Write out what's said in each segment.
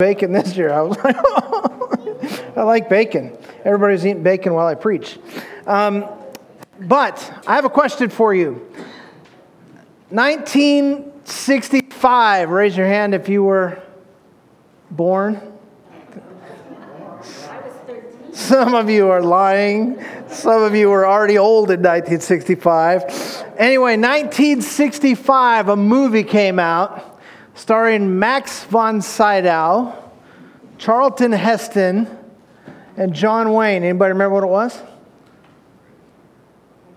bacon this year. I was like, I like bacon. Everybody's eating bacon while I preach. Um, but I have a question for you. 1965, raise your hand if you were born. Some of you are lying. Some of you were already old in 1965. Anyway, 1965, a movie came out starring Max von Sydow, Charlton Heston, and John Wayne. Anybody remember what it was?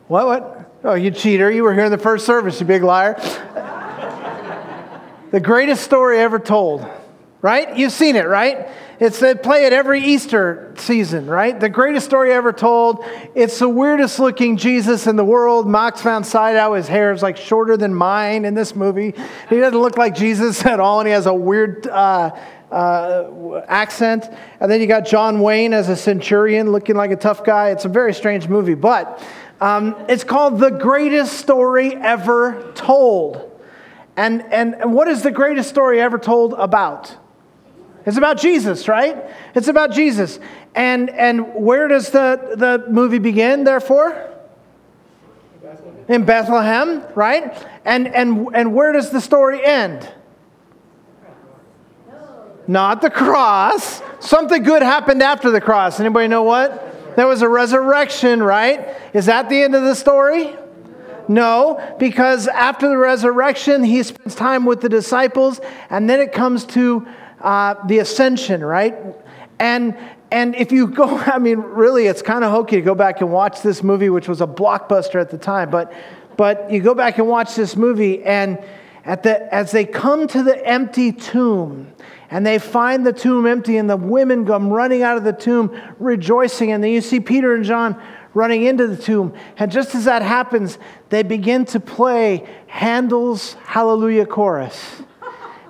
What? What? Oh, you cheater. You were here in the first service, you big liar. the greatest story ever told, right? You've seen it, right? It's they play it every Easter season, right? The greatest story ever told. It's the weirdest looking Jesus in the world. Max von Sydow, his hair is like shorter than mine in this movie. He doesn't look like Jesus at all, and he has a weird uh, uh, accent. And then you got John Wayne as a centurion, looking like a tough guy. It's a very strange movie, but um, it's called The Greatest Story Ever Told. And, and, and what is the greatest story ever told about? It's about Jesus, right? It's about Jesus. And, and where does the, the movie begin, therefore? In Bethlehem, right? And, and, and where does the story end? Not the cross. Something good happened after the cross. Anybody know what? There was a resurrection, right? Is that the end of the story? No, because after the resurrection, he spends time with the disciples, and then it comes to uh, the ascension, right? And and if you go, I mean, really, it's kind of hokey to go back and watch this movie, which was a blockbuster at the time. But but you go back and watch this movie, and at the as they come to the empty tomb, and they find the tomb empty, and the women come running out of the tomb rejoicing, and then you see Peter and John running into the tomb. And just as that happens, they begin to play Handel's Hallelujah Chorus.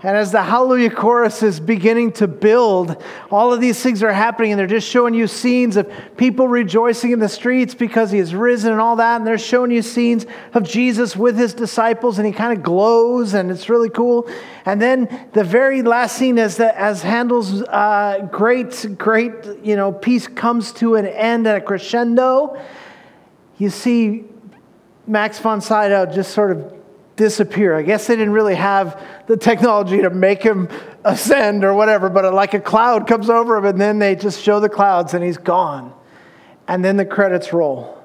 And as the Hallelujah chorus is beginning to build, all of these things are happening, and they're just showing you scenes of people rejoicing in the streets because he is risen and all that. And they're showing you scenes of Jesus with his disciples, and he kind of glows, and it's really cool. And then the very last scene, as, the, as Handel's uh, great, great you know, piece comes to an end at a crescendo, you see Max von Sydow just sort of disappear. I guess they didn't really have the technology to make him ascend or whatever, but like a cloud comes over him and then they just show the clouds and he's gone. And then the credits roll.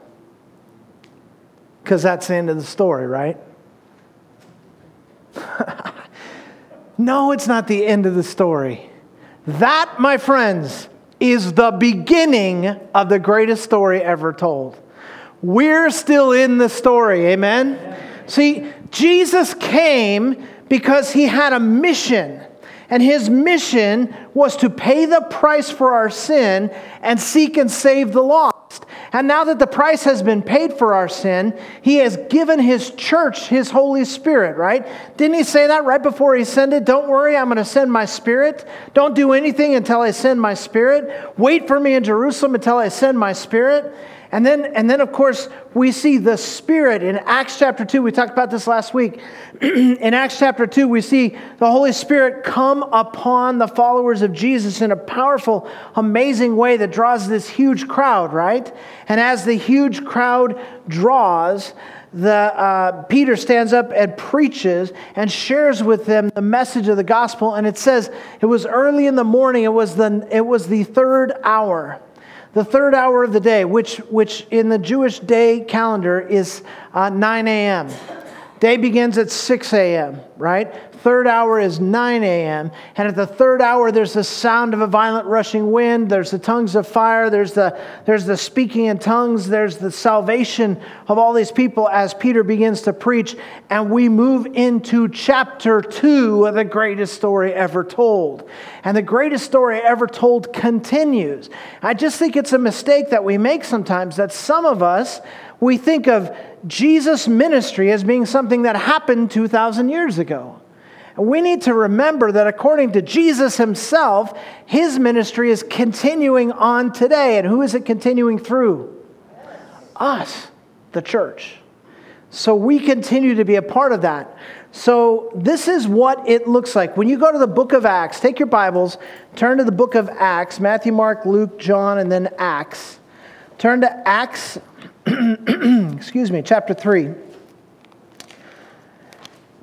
Because that's the end of the story, right? no, it's not the end of the story. That, my friends, is the beginning of the greatest story ever told. We're still in the story, amen? See, Jesus came because he had a mission. And his mission was to pay the price for our sin and seek and save the lost. And now that the price has been paid for our sin, he has given his church his Holy Spirit, right? Didn't he say that right before he sent it? Don't worry, I'm going to send my Spirit. Don't do anything until I send my Spirit. Wait for me in Jerusalem until I send my Spirit. And then, and then, of course, we see the Spirit in Acts chapter 2. We talked about this last week. in Acts chapter 2, we see the Holy Spirit come upon the followers of Jesus in a powerful, amazing way that draws this huge crowd, right? And as the huge crowd draws, the, uh, Peter stands up and preaches and shares with them the message of the gospel. And it says it was early in the morning, it was the, it was the third hour the third hour of the day, which, which in the Jewish day calendar is uh, 9 a.m. Day begins at 6 a.m., right? Third hour is 9 a.m. And at the third hour, there's the sound of a violent rushing wind. There's the tongues of fire. There's the, there's the speaking in tongues. There's the salvation of all these people as Peter begins to preach. And we move into chapter two of the greatest story ever told. And the greatest story ever told continues. I just think it's a mistake that we make sometimes that some of us, we think of Jesus' ministry as being something that happened 2,000 years ago. We need to remember that according to Jesus himself, his ministry is continuing on today. And who is it continuing through? Us, the church. So we continue to be a part of that. So, this is what it looks like. When you go to the book of Acts, take your Bibles, turn to the book of Acts Matthew, Mark, Luke, John, and then Acts. Turn to Acts, excuse me, chapter 3.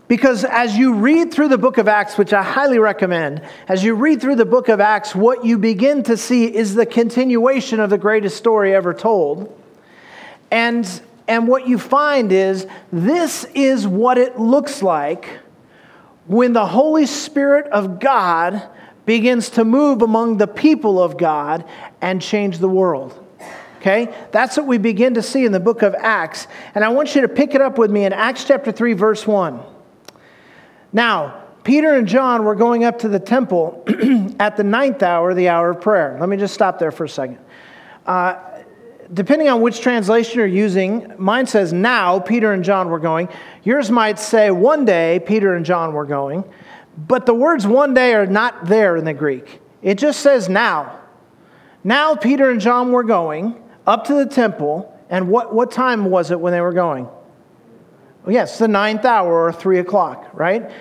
Because as you read through the book of Acts, which I highly recommend, as you read through the book of Acts, what you begin to see is the continuation of the greatest story ever told. And, and what you find is this is what it looks like when the Holy Spirit of God begins to move among the people of God and change the world. Okay? That's what we begin to see in the book of Acts. And I want you to pick it up with me in Acts chapter 3, verse 1. Now, Peter and John were going up to the temple at the ninth hour, the hour of prayer. Let me just stop there for a second. Uh, depending on which translation you're using, mine says now Peter and John were going. Yours might say one day Peter and John were going. But the words one day are not there in the Greek. It just says now. Now Peter and John were going up to the temple. And what, what time was it when they were going? Yes, the ninth hour or three o'clock, right?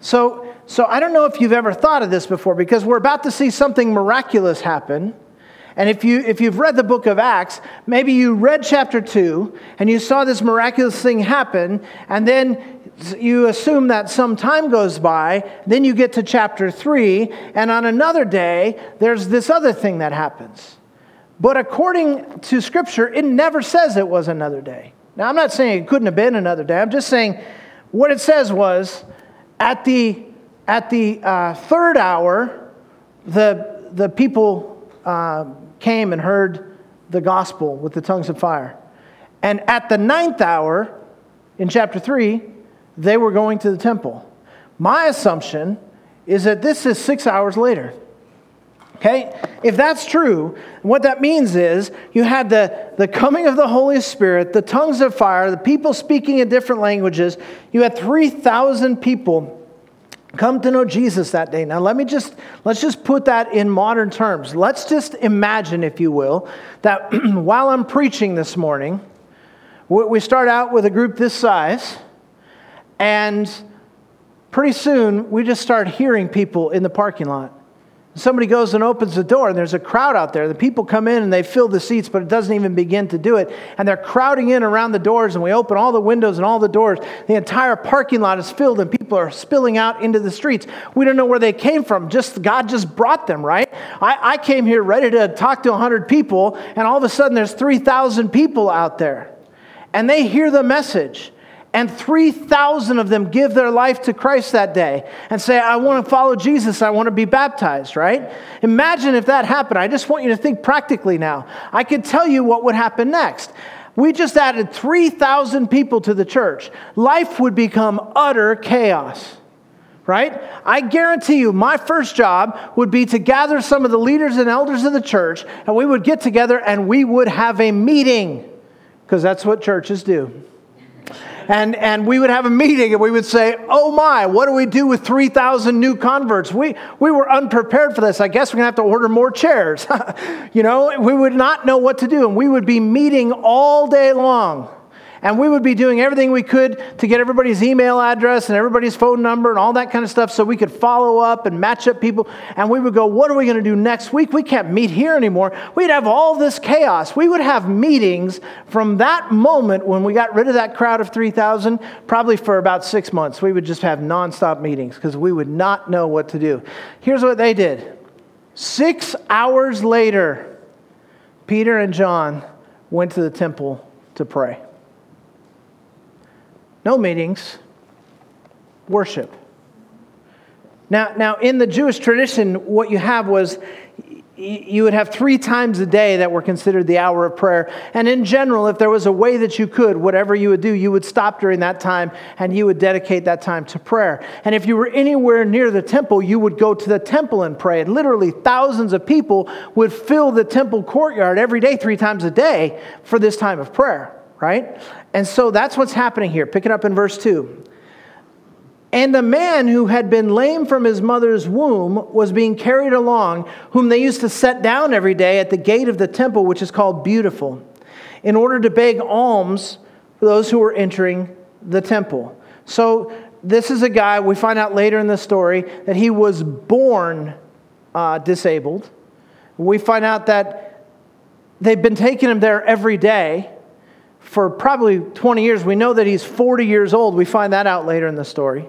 So, so I don't know if you've ever thought of this before because we're about to see something miraculous happen. And if, you, if you've read the book of Acts, maybe you read chapter 2 and you saw this miraculous thing happen, and then you assume that some time goes by, then you get to chapter 3, and on another day, there's this other thing that happens. But according to Scripture, it never says it was another day. Now, I'm not saying it couldn't have been another day. I'm just saying what it says was at the, at the uh, third hour, the, the people uh, came and heard the gospel with the tongues of fire. And at the ninth hour, in chapter 3, they were going to the temple. My assumption is that this is six hours later. Okay? If that's true, what that means is you had the, the coming of the Holy Spirit, the tongues of fire, the people speaking in different languages. You had 3,000 people come to know Jesus that day. Now let me just let's just put that in modern terms. Let's just imagine if you will that while I'm preaching this morning, we start out with a group this size and pretty soon we just start hearing people in the parking lot. Somebody goes and opens the door, and there's a crowd out there. The people come in and they fill the seats, but it doesn't even begin to do it. And they're crowding in around the doors, and we open all the windows and all the doors. The entire parking lot is filled, and people are spilling out into the streets. We don't know where they came from. Just God just brought them, right? I, I came here ready to talk to 100 people, and all of a sudden there's 3,000 people out there. And they hear the message and 3,000 of them give their life to Christ that day and say, I want to follow Jesus, I want to be baptized, right? Imagine if that happened. I just want you to think practically now. I could tell you what would happen next. We just added 3,000 people to the church. Life would become utter chaos right? I guarantee you, my first job would be to gather some of the leaders and elders of the church, and we would get together and we would have a meeting, because that's what churches do and, and we would have a meeting and we would say, Oh my, what do we do with 3,000 new converts? We, we were unprepared for this. I guess we're going to have to order more chairs. you know, we would not know what to do, and we would be meeting all day long. And we would be doing everything we could to get everybody's email address and everybody's phone number and all that kind of stuff so we could follow up and match up people. And we would go, What are we going to do next week? We can't meet here anymore. We'd have all this chaos. We would have meetings from that moment when we got rid of that crowd of 3,000, probably for about six months. We would just have nonstop meetings because we would not know what to do. Here's what they did six hours later, Peter and John went to the temple to pray. No meetings, worship. Now, now, in the Jewish tradition, what you have was you would have three times a day that were considered the hour of prayer. And in general, if there was a way that you could, whatever you would do, you would stop during that time and you would dedicate that time to prayer. And if you were anywhere near the temple, you would go to the temple and pray. And literally, thousands of people would fill the temple courtyard every day, three times a day, for this time of prayer right? And so that's what's happening here. Pick it up in verse 2. And a man who had been lame from his mother's womb was being carried along, whom they used to set down every day at the gate of the temple, which is called Beautiful, in order to beg alms for those who were entering the temple. So this is a guy, we find out later in the story that he was born uh, disabled. We find out that they've been taking him there every day for probably 20 years. We know that he's 40 years old. We find that out later in the story.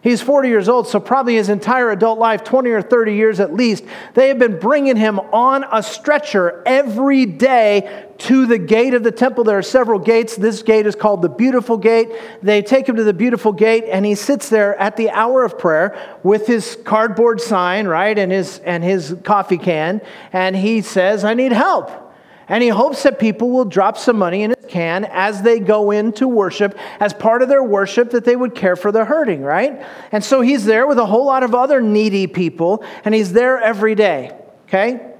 He's 40 years old, so probably his entire adult life, 20 or 30 years at least, they have been bringing him on a stretcher every day to the gate of the temple. There are several gates. This gate is called the Beautiful Gate. They take him to the Beautiful Gate, and he sits there at the hour of prayer with his cardboard sign, right, and his, and his coffee can, and he says, I need help. And he hopes that people will drop some money in his can as they go in to worship, as part of their worship, that they would care for the hurting, right? And so he's there with a whole lot of other needy people, and he's there every day, okay?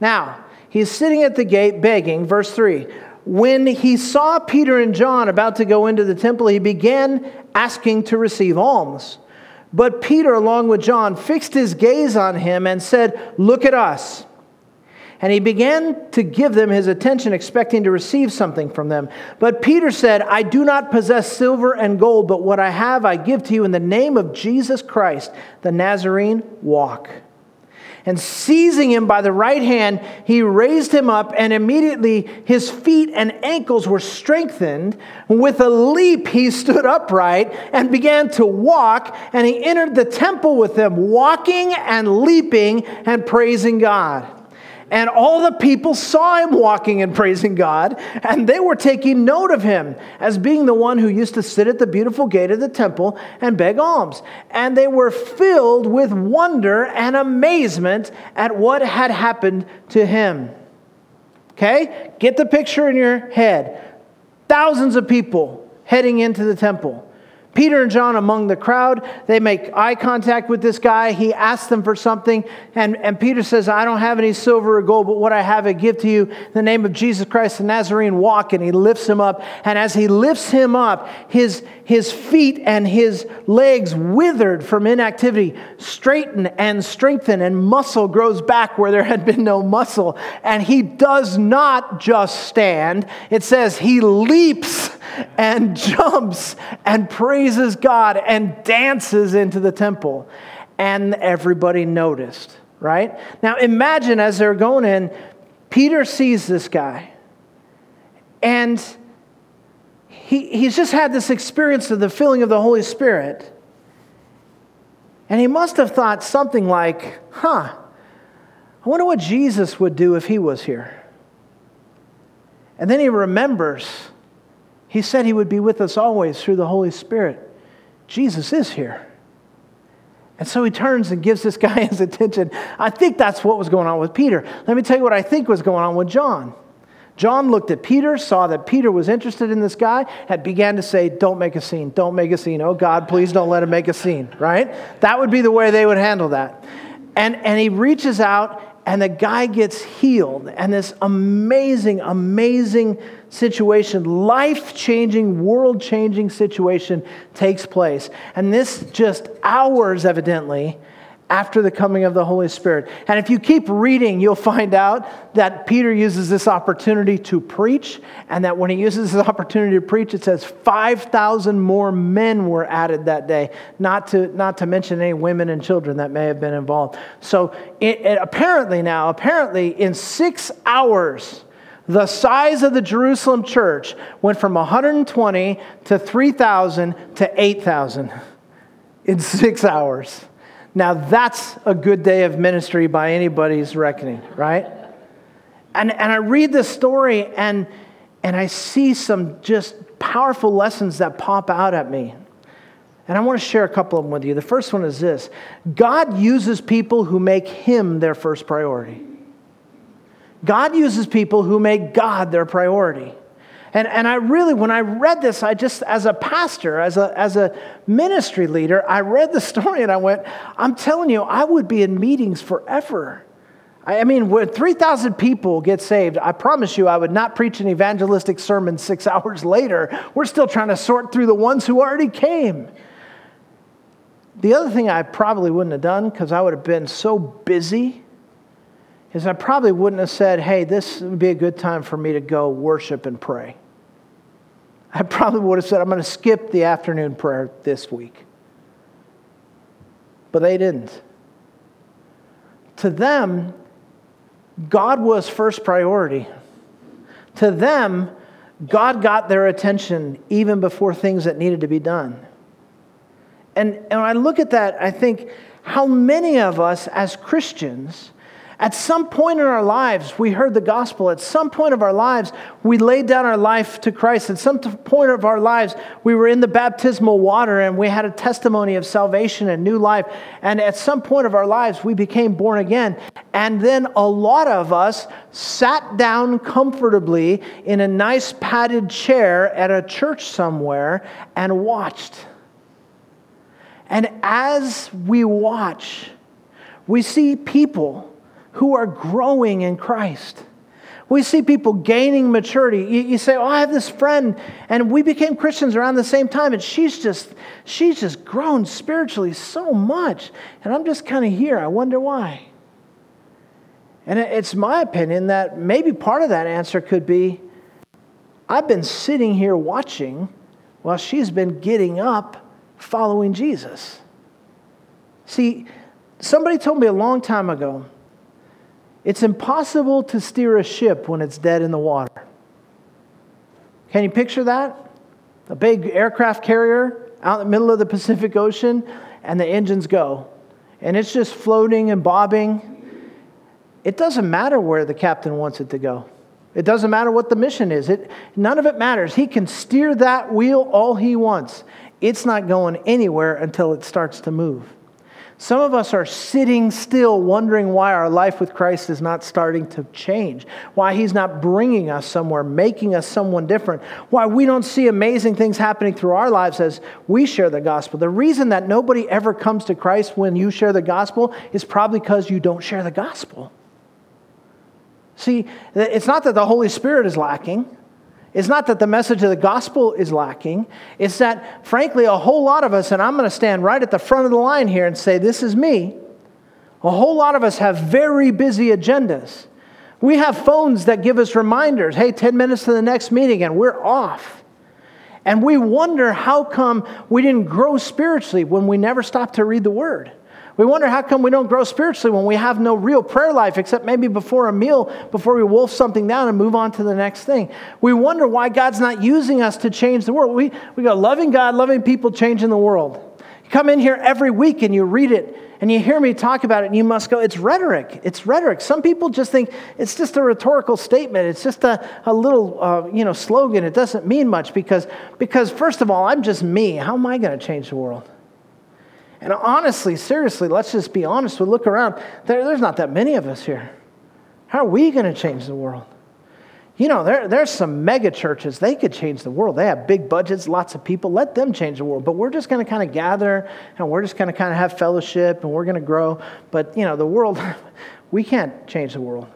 Now, he's sitting at the gate begging, verse 3. When he saw Peter and John about to go into the temple, he began asking to receive alms. But Peter, along with John, fixed his gaze on him and said, Look at us. And he began to give them his attention, expecting to receive something from them. But Peter said, I do not possess silver and gold, but what I have I give to you in the name of Jesus Christ, the Nazarene, walk. And seizing him by the right hand, he raised him up, and immediately his feet and ankles were strengthened. With a leap, he stood upright and began to walk, and he entered the temple with them, walking and leaping and praising God. And all the people saw him walking and praising God, and they were taking note of him as being the one who used to sit at the beautiful gate of the temple and beg alms. And they were filled with wonder and amazement at what had happened to him. Okay? Get the picture in your head. Thousands of people heading into the temple. Peter and John among the crowd, they make eye contact with this guy. He asks them for something, and, and Peter says, I don't have any silver or gold, but what I have I give to you. In the name of Jesus Christ the Nazarene, walk. And he lifts him up. And as he lifts him up, his, his feet and his legs withered from inactivity, straighten and strengthen, and muscle grows back where there had been no muscle. And he does not just stand, it says he leaps and jumps and praises God and dances into the temple. And everybody noticed, right? Now imagine as they're going in, Peter sees this guy. And he, he's just had this experience of the filling of the Holy Spirit. And he must have thought something like, huh, I wonder what Jesus would do if he was here. And then he remembers he said he would be with us always through the Holy Spirit. Jesus is here. And so he turns and gives this guy his attention. I think that's what was going on with Peter. Let me tell you what I think was going on with John. John looked at Peter, saw that Peter was interested in this guy, and began to say, Don't make a scene, don't make a scene. Oh God, please don't let him make a scene, right? That would be the way they would handle that. And, and he reaches out, and the guy gets healed. And this amazing, amazing situation, life changing, world changing situation takes place. And this just hours, evidently, after the coming of the Holy Spirit. And if you keep reading, you'll find out that Peter uses this opportunity to preach, and that when he uses this opportunity to preach, it says 5,000 more men were added that day, not to, not to mention any women and children that may have been involved. So it, it apparently now, apparently in six hours, the size of the Jerusalem church went from 120 to 3,000 to 8,000 in six hours. Now, that's a good day of ministry by anybody's reckoning, right? And, and I read this story and, and I see some just powerful lessons that pop out at me. And I want to share a couple of them with you. The first one is this God uses people who make Him their first priority. God uses people who make God their priority. And, and I really, when I read this, I just, as a pastor, as a, as a ministry leader, I read the story and I went, I'm telling you, I would be in meetings forever. I mean, when 3,000 people get saved, I promise you I would not preach an evangelistic sermon six hours later. We're still trying to sort through the ones who already came. The other thing I probably wouldn't have done, because I would have been so busy is I probably wouldn't have said, hey, this would be a good time for me to go worship and pray. I probably would have said, I'm going to skip the afternoon prayer this week. but they didn't. To them, God was first priority. To them, God got their attention even before things that needed to be done. And, and when I look at that, I think how many of us as Christians at some point in our lives, we heard the gospel. At some point of our lives, we laid down our life to Christ. At some point of our lives, we were in the baptismal water and we had a testimony of salvation and new life. And at some point of our lives, we became born again. And then a lot of us sat down comfortably in a nice padded chair at a church somewhere and watched. And as we watch, we see people who are growing in Christ. We see people gaining maturity. You, you, say, "Oh, I have this friend, and we became Christians around the same time, and she's just she's just grown spiritually so much, and I'm just kind of here. I wonder why." And it's my opinion that maybe part of that answer could be, I've been sitting here watching while she's been getting up, following Jesus. See, somebody told me a long time ago it's impossible to steer a ship when it's dead in the water. Can you picture that? A big aircraft carrier out in the middle of the Pacific Ocean, and the engines go. And it's just floating and bobbing. It doesn't matter where the captain wants it to go. It doesn't matter what the mission is. It, none of it matters. He can steer that wheel all he wants. It's not going anywhere until it starts to move. Some of us are sitting still wondering why our life with Christ is not starting to change, why He's not bringing us somewhere, making us someone different, why we don't see amazing things happening through our lives as we share the gospel. The reason that nobody ever comes to Christ when you share the gospel is probably because you don't share the gospel. See, it's not that the Holy Spirit is lacking. It's not that the message of the gospel is lacking. It's that, frankly, a whole lot of us, and I'm going to stand right at the front of the line here and say, This is me. A whole lot of us have very busy agendas. We have phones that give us reminders hey, 10 minutes to the next meeting, and we're off. And we wonder how come we didn't grow spiritually when we never stopped to read the word. We wonder how come we don't grow spiritually when we have no real prayer life except maybe before a meal, before we wolf something down and move on to the next thing. We wonder why God's not using us to change the world. We, we go, loving God, loving people, changing the world. You come in here every week and you read it and you hear me talk about it and you must go, it's rhetoric. It's rhetoric. Some people just think it's just a rhetorical statement. It's just a, a little, uh, you know, slogan. It doesn't mean much because, because, first of all, I'm just me. How am I going to change the world? And honestly, seriously, let's just be honest. We look around, there, there's not that many of us here. How are we going to change the world? You know, there, there's some mega churches, they could change the world. They have big budgets, lots of people. Let them change the world. But we're just going to kind of gather and we're just going to kind of have fellowship and we're going to grow. But, you know, the world, we can't change the world.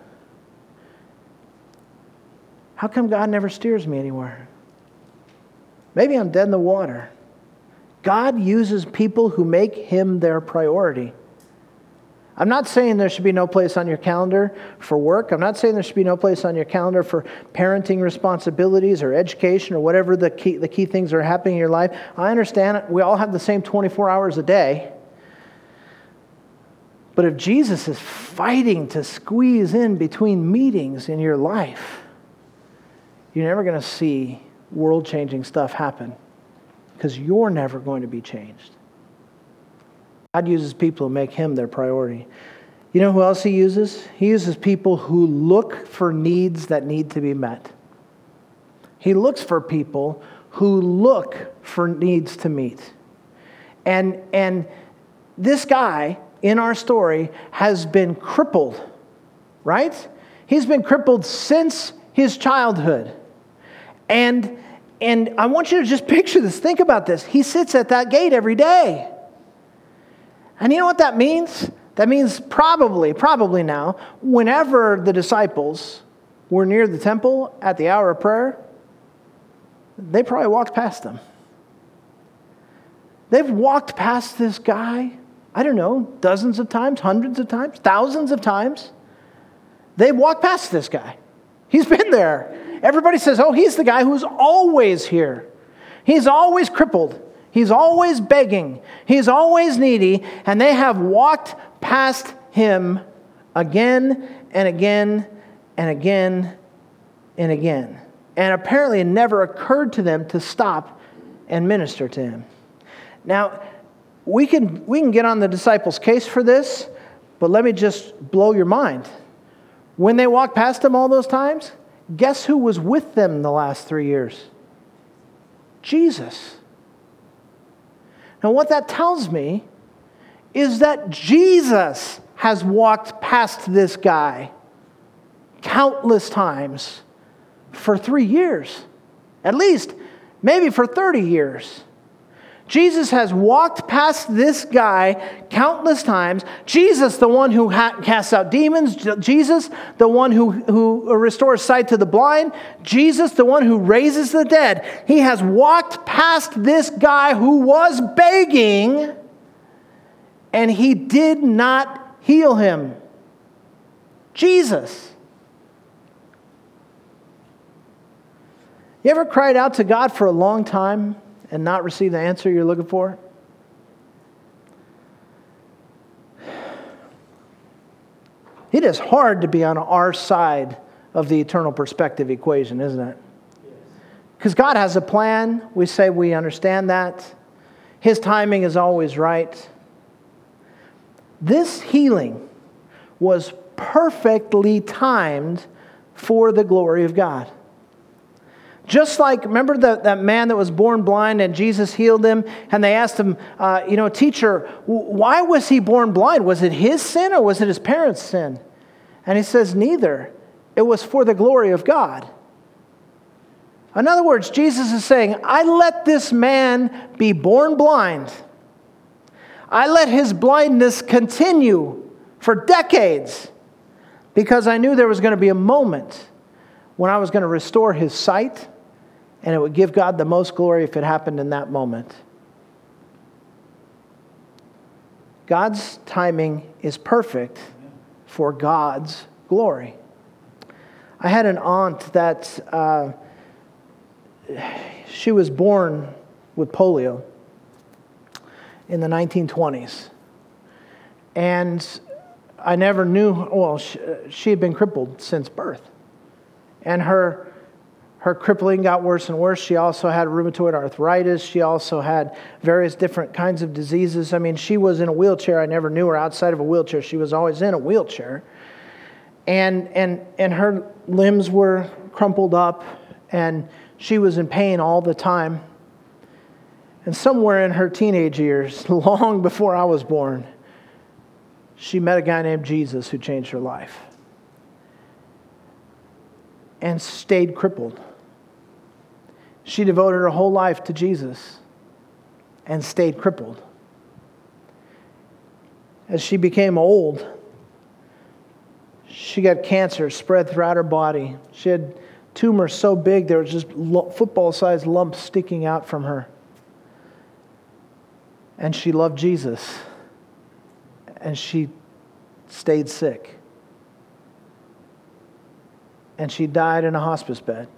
How come God never steers me anywhere? Maybe I'm dead in the water. God uses people who make him their priority. I'm not saying there should be no place on your calendar for work. I'm not saying there should be no place on your calendar for parenting responsibilities or education or whatever the key, the key things are happening in your life. I understand. We all have the same 24 hours a day. But if Jesus is fighting to squeeze in between meetings in your life, you're never going to see world changing stuff happen because you're never going to be changed. God uses people who make Him their priority. You know who else He uses? He uses people who look for needs that need to be met. He looks for people who look for needs to meet. And, and this guy in our story has been crippled, right? He's been crippled since his childhood. And and I want you to just picture this. Think about this. He sits at that gate every day. And you know what that means? That means probably, probably now, whenever the disciples were near the temple at the hour of prayer, they probably walked past them. They've walked past this guy, I don't know, dozens of times, hundreds of times, thousands of times. They've walked past this guy. He's been there. Everybody says, oh, he's the guy who's always here. He's always crippled. He's always begging, he's always needy, and they have walked past him again and again and again and again. And apparently, it never occurred to them to stop and minister to him. Now, we can, we can get on the disciples' case for this, but let me just blow your mind. When they walked past him all those times, guess who was with them the last three years? Jesus. Now, what that tells me is that Jesus has walked past this guy countless times for three years, at least, maybe for 30 years. Jesus has walked past this guy countless times. Jesus, the one who ha- casts out demons. Jesus, the one who, who restores sight to the blind. Jesus, the one who raises the dead. He has walked past this guy who was begging, and he did not heal him. Jesus. You ever cried out to God for a long time and not receive the answer you're looking for? It is hard to be on our side of the eternal perspective equation, isn't it? Because God has a plan. We say we understand that. His timing is always right. This healing was perfectly timed for the glory of God. Just like, remember the, that man that was born blind and Jesus healed him? And they asked him, uh, you know, teacher, why was he born blind? Was it his sin or was it his parents' sin? And he says, neither. It was for the glory of God. In other words, Jesus is saying, I let this man be born blind. I let his blindness continue for decades because I knew there was going to be a moment when I was going to restore his sight and it would give God the most glory if it happened in that moment. God's timing is perfect for God's glory. I had an aunt that uh, she was born with polio in the 1920s. And I never knew, well, she, she had been crippled since birth. And her her crippling got worse and worse. She also had rheumatoid arthritis. She also had various different kinds of diseases. I mean, she was in a wheelchair. I never knew her outside of a wheelchair. She was always in a wheelchair. And, and, and her limbs were crumpled up, and she was in pain all the time. And somewhere in her teenage years, long before I was born, she met a guy named Jesus who changed her life and stayed crippled. She devoted her whole life to Jesus and stayed crippled. As she became old, she got cancer spread throughout her body. She had tumors so big there was just football sized lumps sticking out from her. And she loved Jesus. And she stayed sick. And she died in a hospice bed.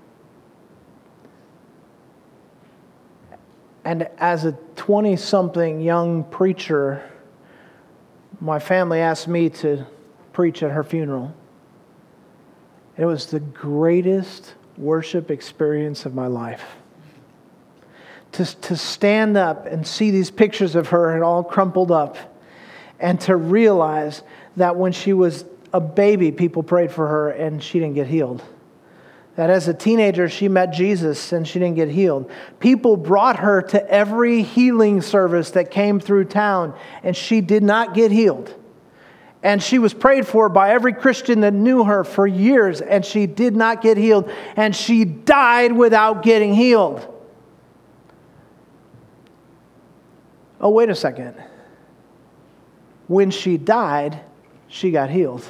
And as a 20 something young preacher, my family asked me to preach at her funeral. It was the greatest worship experience of my life. To, to stand up and see these pictures of her and all crumpled up, and to realize that when she was a baby, people prayed for her and she didn't get healed that as a teenager she met Jesus and she didn't get healed. People brought her to every healing service that came through town and she did not get healed. And she was prayed for by every Christian that knew her for years and she did not get healed. And she died without getting healed. Oh, wait a second. When she died, she got healed.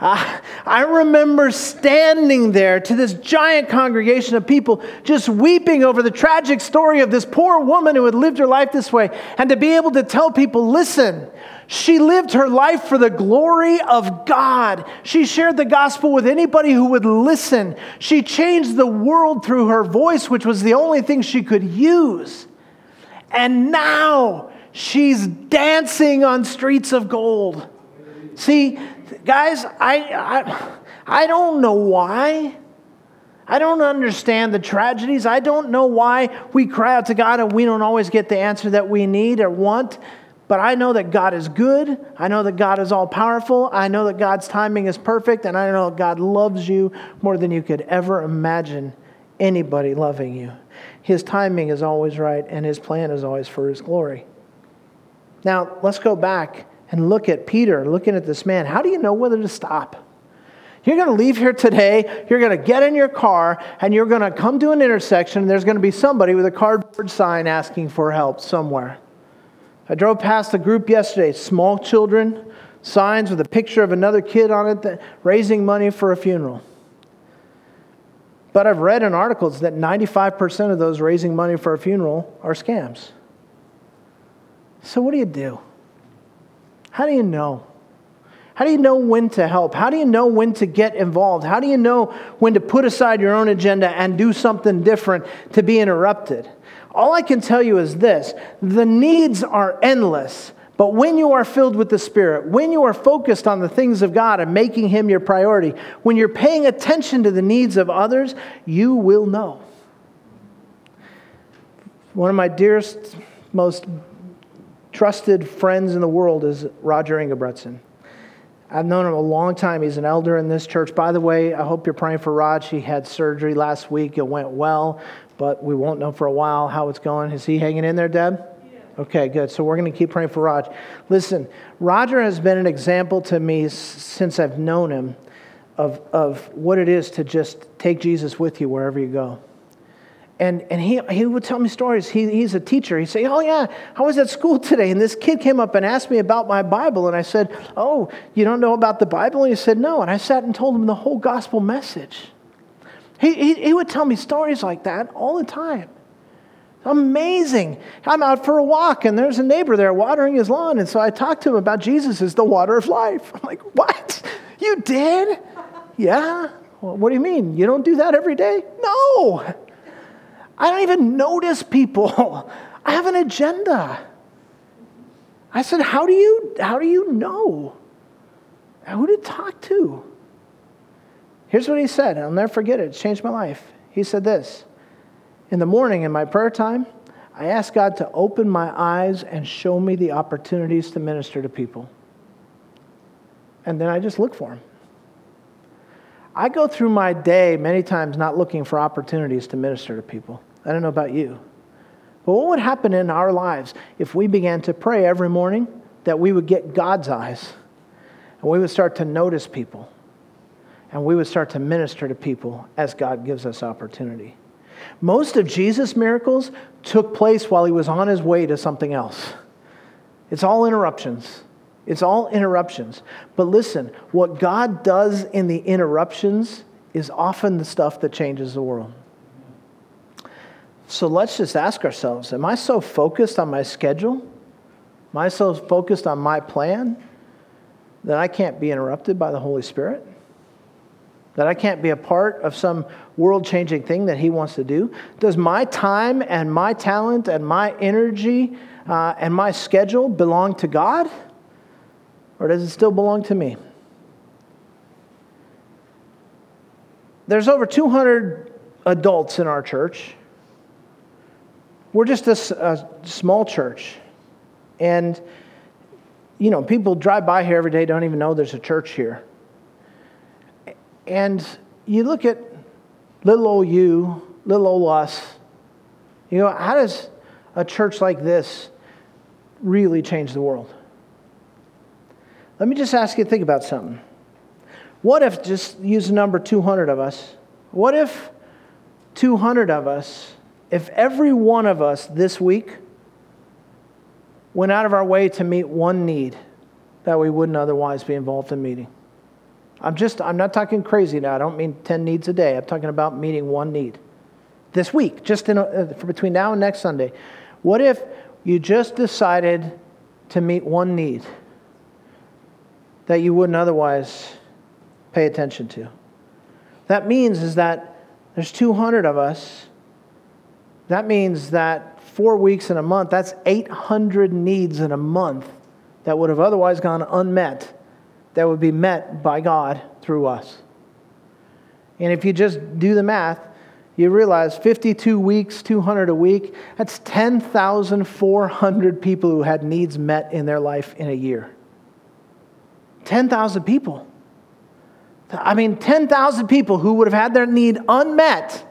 I, I remember standing there to this giant congregation of people just weeping over the tragic story of this poor woman who had lived her life this way, and to be able to tell people, listen, she lived her life for the glory of God. She shared the gospel with anybody who would listen. She changed the world through her voice, which was the only thing she could use. And now she's dancing on streets of gold. See, guys, I, I, I don't know why. I don't understand the tragedies. I don't know why we cry out to God and we don't always get the answer that we need or want. But I know that God is good. I know that God is all powerful. I know that God's timing is perfect. And I know God loves you more than you could ever imagine anybody loving you. His timing is always right, and His plan is always for His glory. Now, let's go back and look at Peter looking at this man. How do you know whether to stop? You're going to leave here today, you're going to get in your car, and you're going to come to an intersection, and there's going to be somebody with a cardboard sign asking for help somewhere. I drove past a group yesterday, small children, signs with a picture of another kid on it that, raising money for a funeral. But I've read in articles that 95% of those raising money for a funeral are scams. So, what do you do? How do you know? How do you know when to help? How do you know when to get involved? How do you know when to put aside your own agenda and do something different to be interrupted? All I can tell you is this the needs are endless. But when you are filled with the Spirit, when you are focused on the things of God and making Him your priority, when you're paying attention to the needs of others, you will know. One of my dearest, most trusted friends in the world is Roger Ingebretson. I've known him a long time. He's an elder in this church. By the way, I hope you're praying for Raj. He had surgery last week. It went well, but we won't know for a while how it's going. Is he hanging in there, Deb? Okay, good. So we're going to keep praying for Raj. Listen, Roger has been an example to me since I've known him of, of what it is to just take Jesus with you wherever you go. And, and he, he would tell me stories. He, he's a teacher. He'd say, Oh, yeah, I was at school today, and this kid came up and asked me about my Bible. And I said, Oh, you don't know about the Bible? And he said, No. And I sat and told him the whole gospel message. He, he, he would tell me stories like that all the time. Amazing. I'm out for a walk, and there's a neighbor there watering his lawn. And so I talked to him about Jesus as the water of life. I'm like, What? You did? Yeah. Well, what do you mean? You don't do that every day? No. I don't even notice people. I have an agenda. I said, How do you, how do you know? Who to talk to? Here's what he said. and I'll never forget it. It's changed my life. He said this In the morning, in my prayer time, I ask God to open my eyes and show me the opportunities to minister to people. And then I just look for them. I go through my day many times not looking for opportunities to minister to people. I don't know about you. But what would happen in our lives if we began to pray every morning that we would get God's eyes and we would start to notice people and we would start to minister to people as God gives us opportunity? Most of Jesus' miracles took place while he was on his way to something else. It's all interruptions. It's all interruptions. But listen, what God does in the interruptions is often the stuff that changes the world. So let's just ask ourselves Am I so focused on my schedule? Am I so focused on my plan that I can't be interrupted by the Holy Spirit? That I can't be a part of some world changing thing that He wants to do? Does my time and my talent and my energy uh, and my schedule belong to God? Or does it still belong to me? There's over 200 adults in our church. We're just a, a small church. And, you know, people drive by here every day, don't even know there's a church here. And you look at little old you, little old us, you know, how does a church like this really change the world? Let me just ask you to think about something. What if, just use the number 200 of us, what if 200 of us, if every one of us this week went out of our way to meet one need that we wouldn't otherwise be involved in meeting? I'm just, I'm not talking crazy now. I don't mean 10 needs a day. I'm talking about meeting one need this week, just in uh, for between now and next Sunday. What if you just decided to meet one need? That you wouldn't otherwise pay attention to. That means is that there's 200 of us. That means that four weeks in a month, that's 800 needs in a month that would have otherwise gone unmet, that would be met by God through us. And if you just do the math, you realize 52 weeks, 200 a week, that's 10,400 people who had needs met in their life in a year. 10,000 people. I mean, 10,000 people who would have had their need unmet,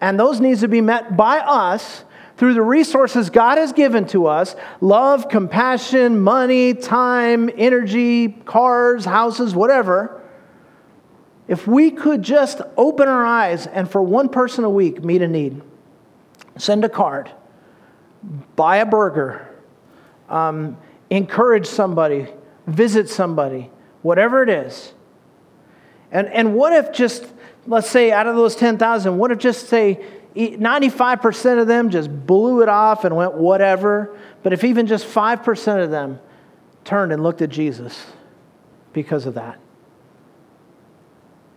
and those needs to be met by us through the resources God has given to us love, compassion, money, time, energy, cars, houses, whatever. If we could just open our eyes and for one person a week meet a need, send a card, buy a burger, um, encourage somebody, visit somebody, whatever it is. And, and what if just, let's say, out of those 10,000, what if just say 95% of them just blew it off and went whatever? But if even just 5% of them turned and looked at Jesus because of that,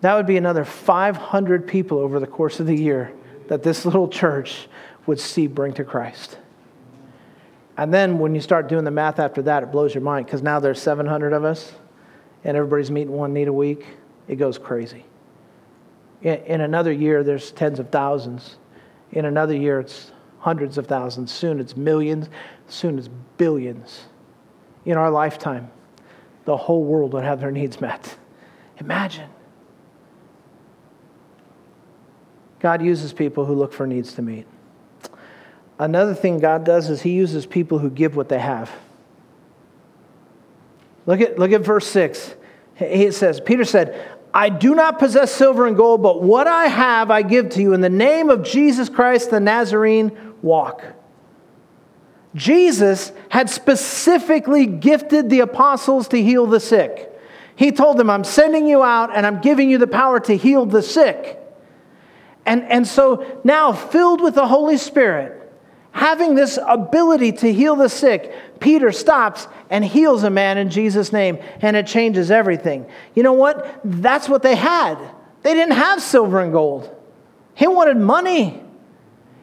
that would be another 500 people over the course of the year that this little church would see bring to Christ. And then when you start doing the math after that, it blows your mind because now there's 700 of us and everybody's meeting one need a week. It goes crazy. In another year, there's tens of thousands. In another year, it's hundreds of thousands. Soon it's millions. Soon it's billions. In our lifetime, the whole world would have their needs met. Imagine. God uses people who look for needs to meet. Another thing God does is He uses people who give what they have. Look at, look at verse 6. It says, Peter said, I do not possess silver and gold, but what I have I give to you. In the name of Jesus Christ the Nazarene, walk. Jesus had specifically gifted the apostles to heal the sick. He told them, I'm sending you out and I'm giving you the power to heal the sick. And, and so now, filled with the Holy Spirit, having this ability to heal the sick, Peter stops and heals a man in Jesus' name, and it changes everything. You know what? That's what they had. They didn't have silver and gold, he wanted money.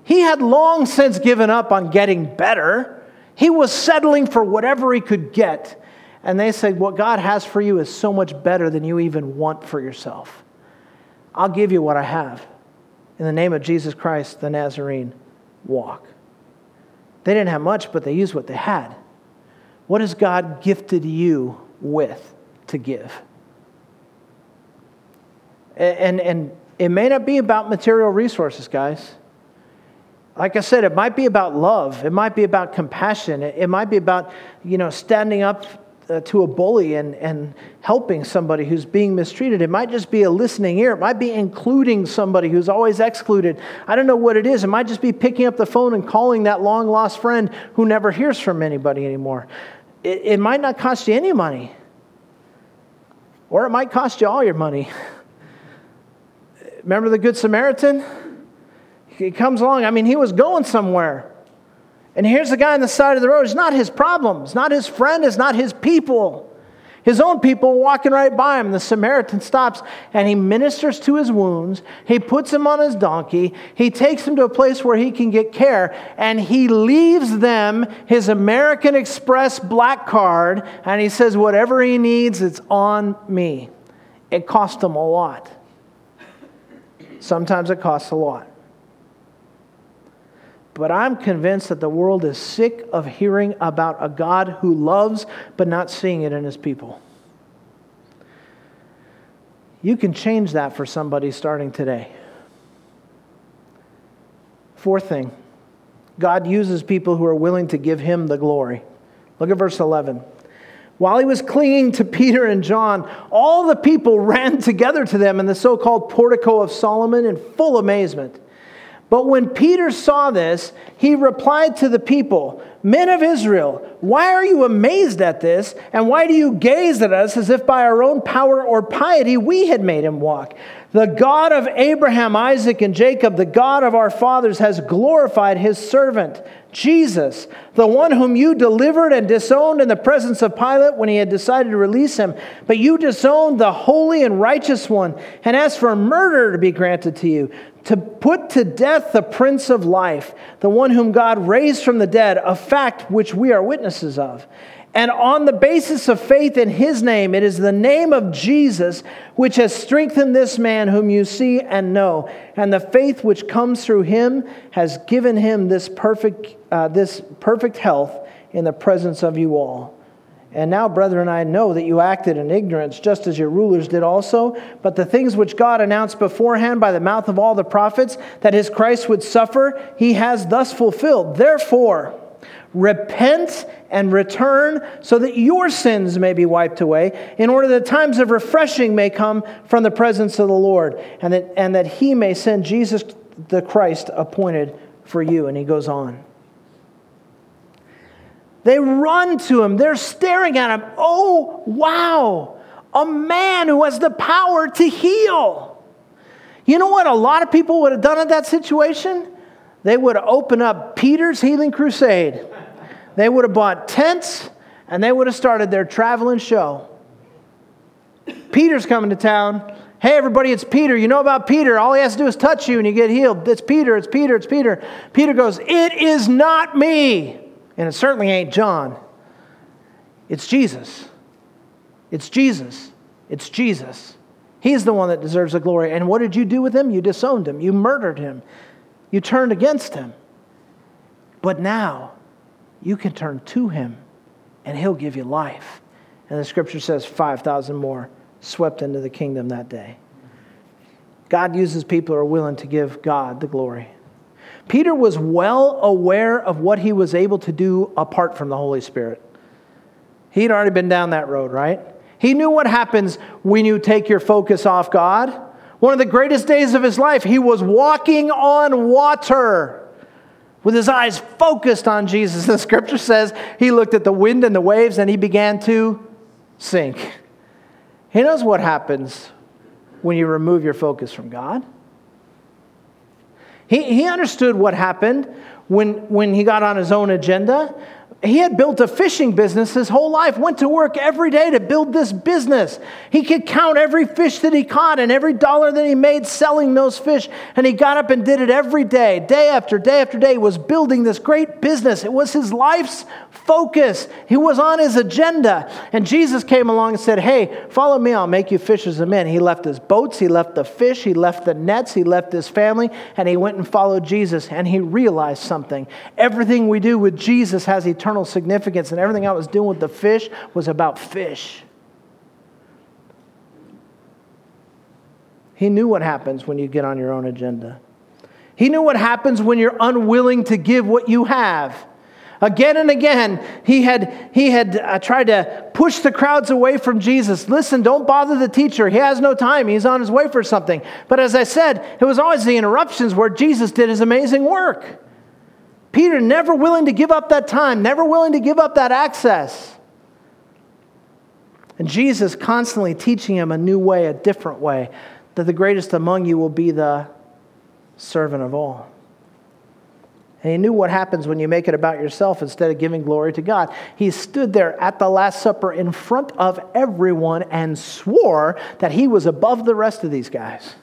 He had long since given up on getting better. He was settling for whatever he could get. And they said, What God has for you is so much better than you even want for yourself. I'll give you what I have. In the name of Jesus Christ, the Nazarene, walk. They didn't have much, but they used what they had. What has God gifted you with to give? And, and it may not be about material resources, guys. Like I said, it might be about love. It might be about compassion. It, it might be about, you know, standing up uh, to a bully and, and helping somebody who's being mistreated. It might just be a listening ear. It might be including somebody who's always excluded. I don't know what it is. It might just be picking up the phone and calling that long lost friend who never hears from anybody anymore. It, it might not cost you any money, or it might cost you all your money. Remember the Good Samaritan? He comes along. I mean, he was going somewhere. And here's the guy on the side of the road. It's not his problem. It's not his friend. It's not his people. His own people walking right by him. The Samaritan stops and he ministers to his wounds. He puts him on his donkey. He takes him to a place where he can get care. And he leaves them his American Express black card. And he says, Whatever he needs, it's on me. It cost him a lot. Sometimes it costs a lot. But I'm convinced that the world is sick of hearing about a God who loves but not seeing it in his people. You can change that for somebody starting today. Fourth thing God uses people who are willing to give him the glory. Look at verse 11. While he was clinging to Peter and John, all the people ran together to them in the so called portico of Solomon in full amazement. But when Peter saw this, he replied to the people, Men of Israel, why are you amazed at this? And why do you gaze at us as if by our own power or piety we had made him walk? The God of Abraham, Isaac, and Jacob, the God of our fathers, has glorified his servant Jesus, the one whom you delivered and disowned in the presence of Pilate when he had decided to release him. But you disowned the holy and righteous one and asked for murder to be granted to you, to put to death the Prince of Life, the one whom God raised from the dead, a fact which we are witnesses of. And on the basis of faith in his name, it is the name of Jesus which has strengthened this man whom you see and know. And the faith which comes through him has given him this perfect, uh, this perfect health in the presence of you all. And now, brethren, I know that you acted in ignorance, just as your rulers did also. But the things which God announced beforehand by the mouth of all the prophets, that his Christ would suffer, he has thus fulfilled. Therefore, Repent and return so that your sins may be wiped away, in order that times of refreshing may come from the presence of the Lord, and that, and that he may send Jesus the Christ appointed for you. And he goes on. They run to him, they're staring at him. Oh, wow, a man who has the power to heal. You know what a lot of people would have done in that situation? They would have opened up Peter's healing crusade. They would have bought tents and they would have started their traveling show. Peter's coming to town. Hey, everybody, it's Peter. You know about Peter. All he has to do is touch you and you get healed. It's Peter, it's Peter, it's Peter. Peter goes, It is not me. And it certainly ain't John. It's Jesus. It's Jesus. It's Jesus. He's the one that deserves the glory. And what did you do with him? You disowned him. You murdered him. You turned against him. But now you can turn to him and he'll give you life. And the scripture says 5,000 more swept into the kingdom that day. God uses people who are willing to give God the glory. Peter was well aware of what he was able to do apart from the Holy Spirit. He'd already been down that road, right? He knew what happens when you take your focus off God. One of the greatest days of his life, he was walking on water with his eyes focused on Jesus. The scripture says he looked at the wind and the waves and he began to sink. He knows what happens when you remove your focus from God. He, he understood what happened when, when he got on his own agenda he had built a fishing business his whole life, went to work every day to build this business. He could count every fish that he caught and every dollar that he made selling those fish. And he got up and did it every day, day after day after day, was building this great business. It was his life's focus. He was on his agenda. And Jesus came along and said, Hey, follow me, I'll make you fishers of men. He left his boats, he left the fish, he left the nets, he left his family, and he went and followed Jesus. And he realized something. Everything we do with Jesus has eternal eternal significance, and everything I was doing with the fish was about fish. He knew what happens when you get on your own agenda. He knew what happens when you're unwilling to give what you have. Again and again, he had, he had uh, tried to push the crowds away from Jesus. Listen, don't bother the teacher. He has no time. He's on his way for something. But as I said, it was always the interruptions where Jesus did his amazing work. Peter never willing to give up that time, never willing to give up that access. And Jesus constantly teaching him a new way, a different way, that the greatest among you will be the servant of all. And he knew what happens when you make it about yourself instead of giving glory to God. He stood there at the Last Supper in front of everyone and swore that he was above the rest of these guys.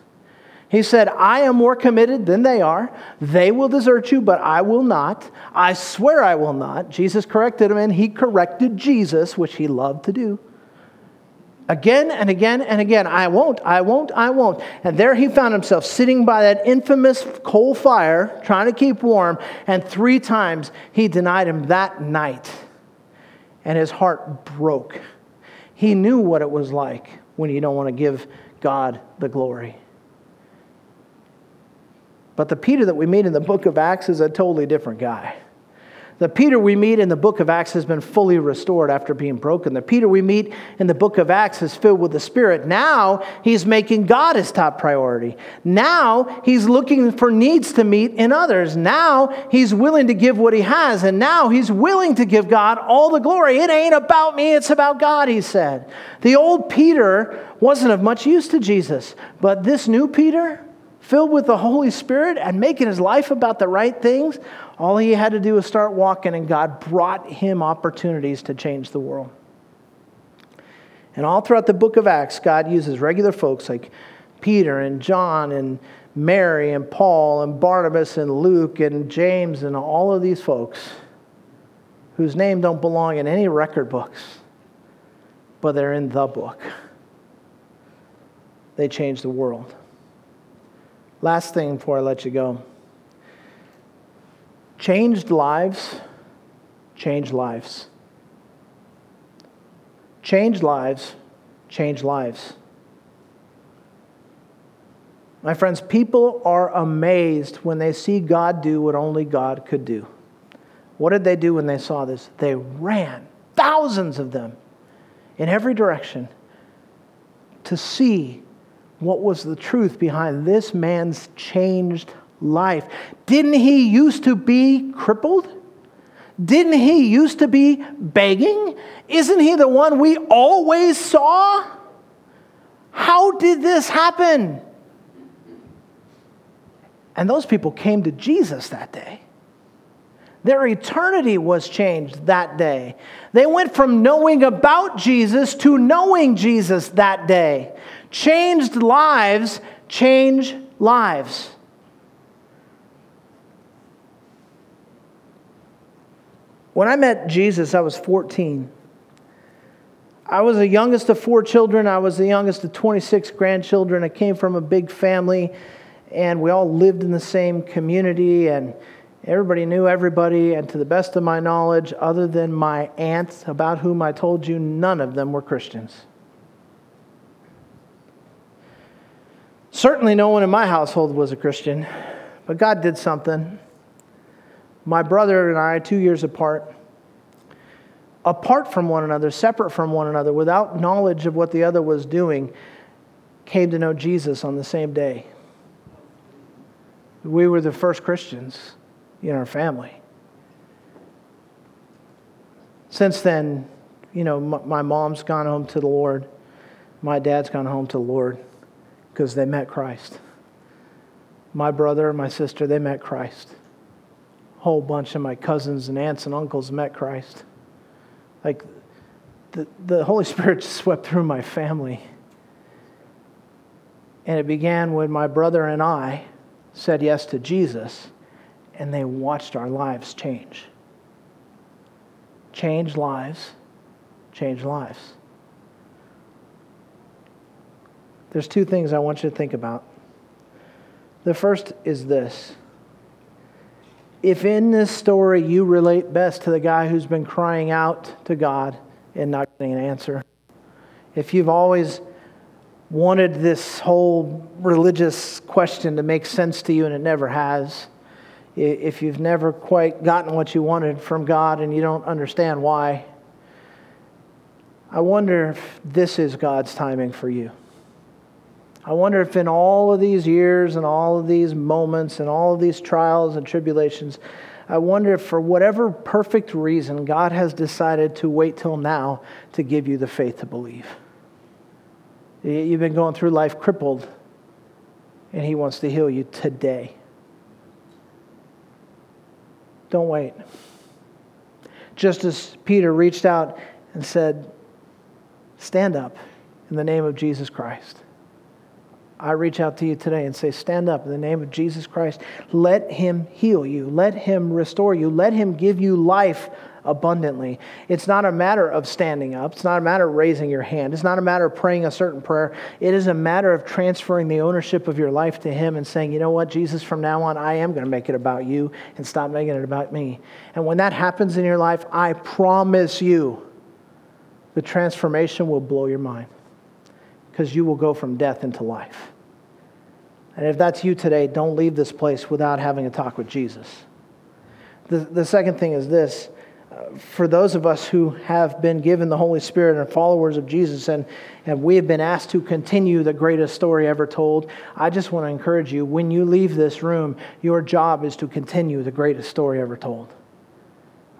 He said, I am more committed than they are. They will desert you, but I will not. I swear I will not. Jesus corrected him, and he corrected Jesus, which he loved to do. Again and again and again, I won't, I won't, I won't. And there he found himself sitting by that infamous coal fire, trying to keep warm, and three times he denied him that night. And his heart broke. He knew what it was like when you don't want to give God the glory. But the Peter that we meet in the book of Acts is a totally different guy. The Peter we meet in the book of Acts has been fully restored after being broken. The Peter we meet in the book of Acts is filled with the Spirit. Now he's making God his top priority. Now he's looking for needs to meet in others. Now he's willing to give what he has. And now he's willing to give God all the glory. It ain't about me, it's about God, he said. The old Peter wasn't of much use to Jesus, but this new Peter, filled with the Holy Spirit and making his life about the right things, all he had to do was start walking, and God brought him opportunities to change the world. And all throughout the book of Acts, God uses regular folks like Peter and John and Mary and Paul and Barnabas and Luke and James and all of these folks whose name don't belong in any record books, but they're in the book. They changed the world. Last thing before I let you go. Changed lives, change lives. Change lives, change lives. My friends, people are amazed when they see God do what only God could do. What did they do when they saw this? They ran, thousands of them, in every direction to see what was the truth behind this man's changed life. Didn't he used to be crippled? Didn't he used to be begging? Isn't he the one we always saw? How did this happen? And those people came to Jesus that day. Their eternity was changed that day. They went from knowing about Jesus to knowing Jesus that day. Changed lives change lives. When I met Jesus, I was 14. I was the youngest of four children. I was the youngest of 26 grandchildren. I came from a big family, and we all lived in the same community, and everybody knew everybody. And to the best of my knowledge, other than my aunts, about whom I told you, none of them were Christians. Certainly, no one in my household was a Christian, but God did something my brother and I, two years apart, apart from one another, separate from one another, without knowledge of what the other was doing, came to know Jesus on the same day. We were the first Christians in our family. Since then, you know, my mom's gone home to the Lord. My dad's gone home to the Lord because they met Christ. My brother and my sister, they met Christ A whole bunch of my cousins and aunts and uncles met Christ. Like the, the Holy Spirit just swept through my family. And it began when my brother and I said yes to Jesus, and they watched our lives change. Change lives, change lives. There's two things I want you to think about. The first is this if in this story you relate best to the guy who's been crying out to God and not getting an answer, if you've always wanted this whole religious question to make sense to you and it never has, if you've never quite gotten what you wanted from God and you don't understand why, I wonder if this is God's timing for you. I wonder if in all of these years and all of these moments and all of these trials and tribulations, I wonder if for whatever perfect reason God has decided to wait till now to give you the faith to believe. You've been going through life crippled, and He wants to heal you today. Don't wait. Just as Peter reached out and said, Stand up in the name of Jesus Christ. I reach out to you today and say, Stand up in the name of Jesus Christ. Let Him heal you. Let Him restore you. Let Him give you life abundantly. It's not a matter of standing up. It's not a matter of raising your hand. It's not a matter of praying a certain prayer. It is a matter of transferring the ownership of your life to Him and saying, You know what, Jesus, from now on, I am going to make it about you and stop making it about me. And when that happens in your life, I promise you, the transformation will blow your mind because you will go from death into life. And if that's you today, don't leave this place without having a talk with Jesus. The, the second thing is this uh, for those of us who have been given the Holy Spirit and followers of Jesus, and, and we have been asked to continue the greatest story ever told, I just want to encourage you when you leave this room, your job is to continue the greatest story ever told.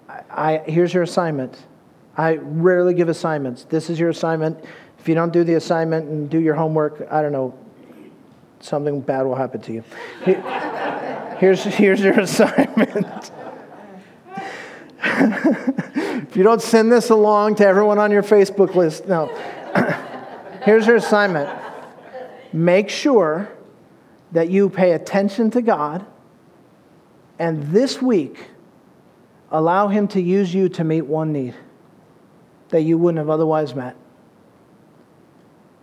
I, I here's your assignment. I rarely give assignments. This is your assignment if you don't do the assignment and do your homework, I don't know, something bad will happen to you. Here's, here's your assignment. if you don't send this along to everyone on your Facebook list, no. here's your assignment make sure that you pay attention to God, and this week, allow Him to use you to meet one need that you wouldn't have otherwise met.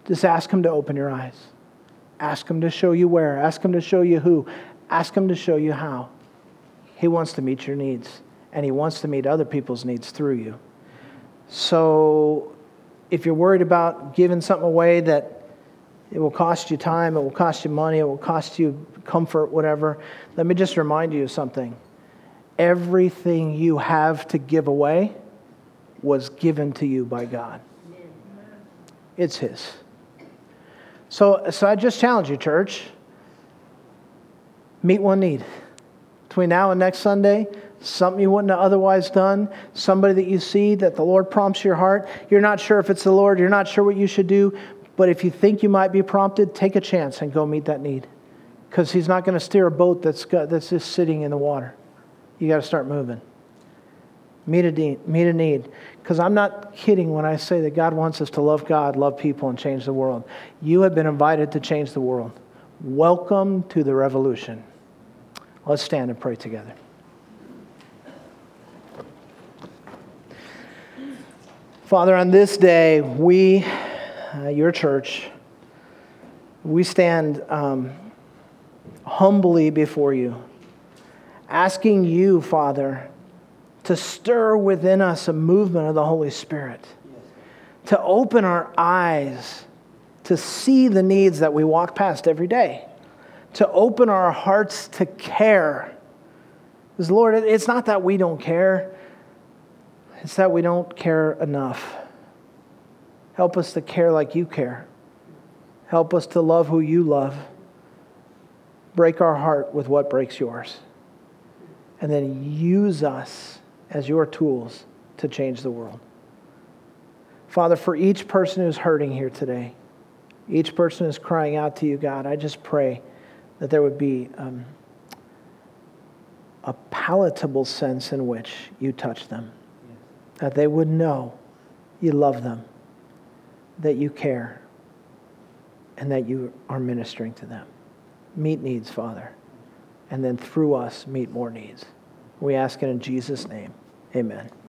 Just ask Him to open your eyes. Ask Him to show you where. Ask Him to show you who. Ask Him to show you how. He wants to meet your needs, and He wants to meet other people's needs through you. So, if you're worried about giving something away that it will cost you time, it will cost you money, it will cost you comfort, whatever, let me just remind you of something. Everything you have to give away was given to you by God. It's His. So, so I just challenge you, church. Meet one need. Between now and next Sunday, something you wouldn't have otherwise done, somebody that you see that the Lord prompts your heart. You're not sure if it's the Lord, you're not sure what you should do, but if you think you might be prompted, take a chance and go meet that need. Because He's not going to steer a boat that's, got, that's just sitting in the water. You got to start moving. Meet a need. Meet a need. Because I'm not kidding when I say that God wants us to love God, love people, and change the world. You have been invited to change the world. Welcome to the revolution. Let's stand and pray together. Father, on this day, we, uh, your church, we stand um, humbly before you, asking you, Father, to stir within us a movement of the Holy Spirit, to open our eyes to see the needs that we walk past every day, to open our hearts to care. Because, Lord, it's not that we don't care, it's that we don't care enough. Help us to care like you care. Help us to love who you love. Break our heart with what breaks yours. And then use us as your tools to change the world. Father, for each person who's hurting here today, each person who's crying out to you, God, I just pray that there would be um, a palatable sense in which you touch them, that they would know you love them, that you care, and that you are ministering to them. Meet needs, Father, and then through us, meet more needs. We ask it in Jesus' name. Amen.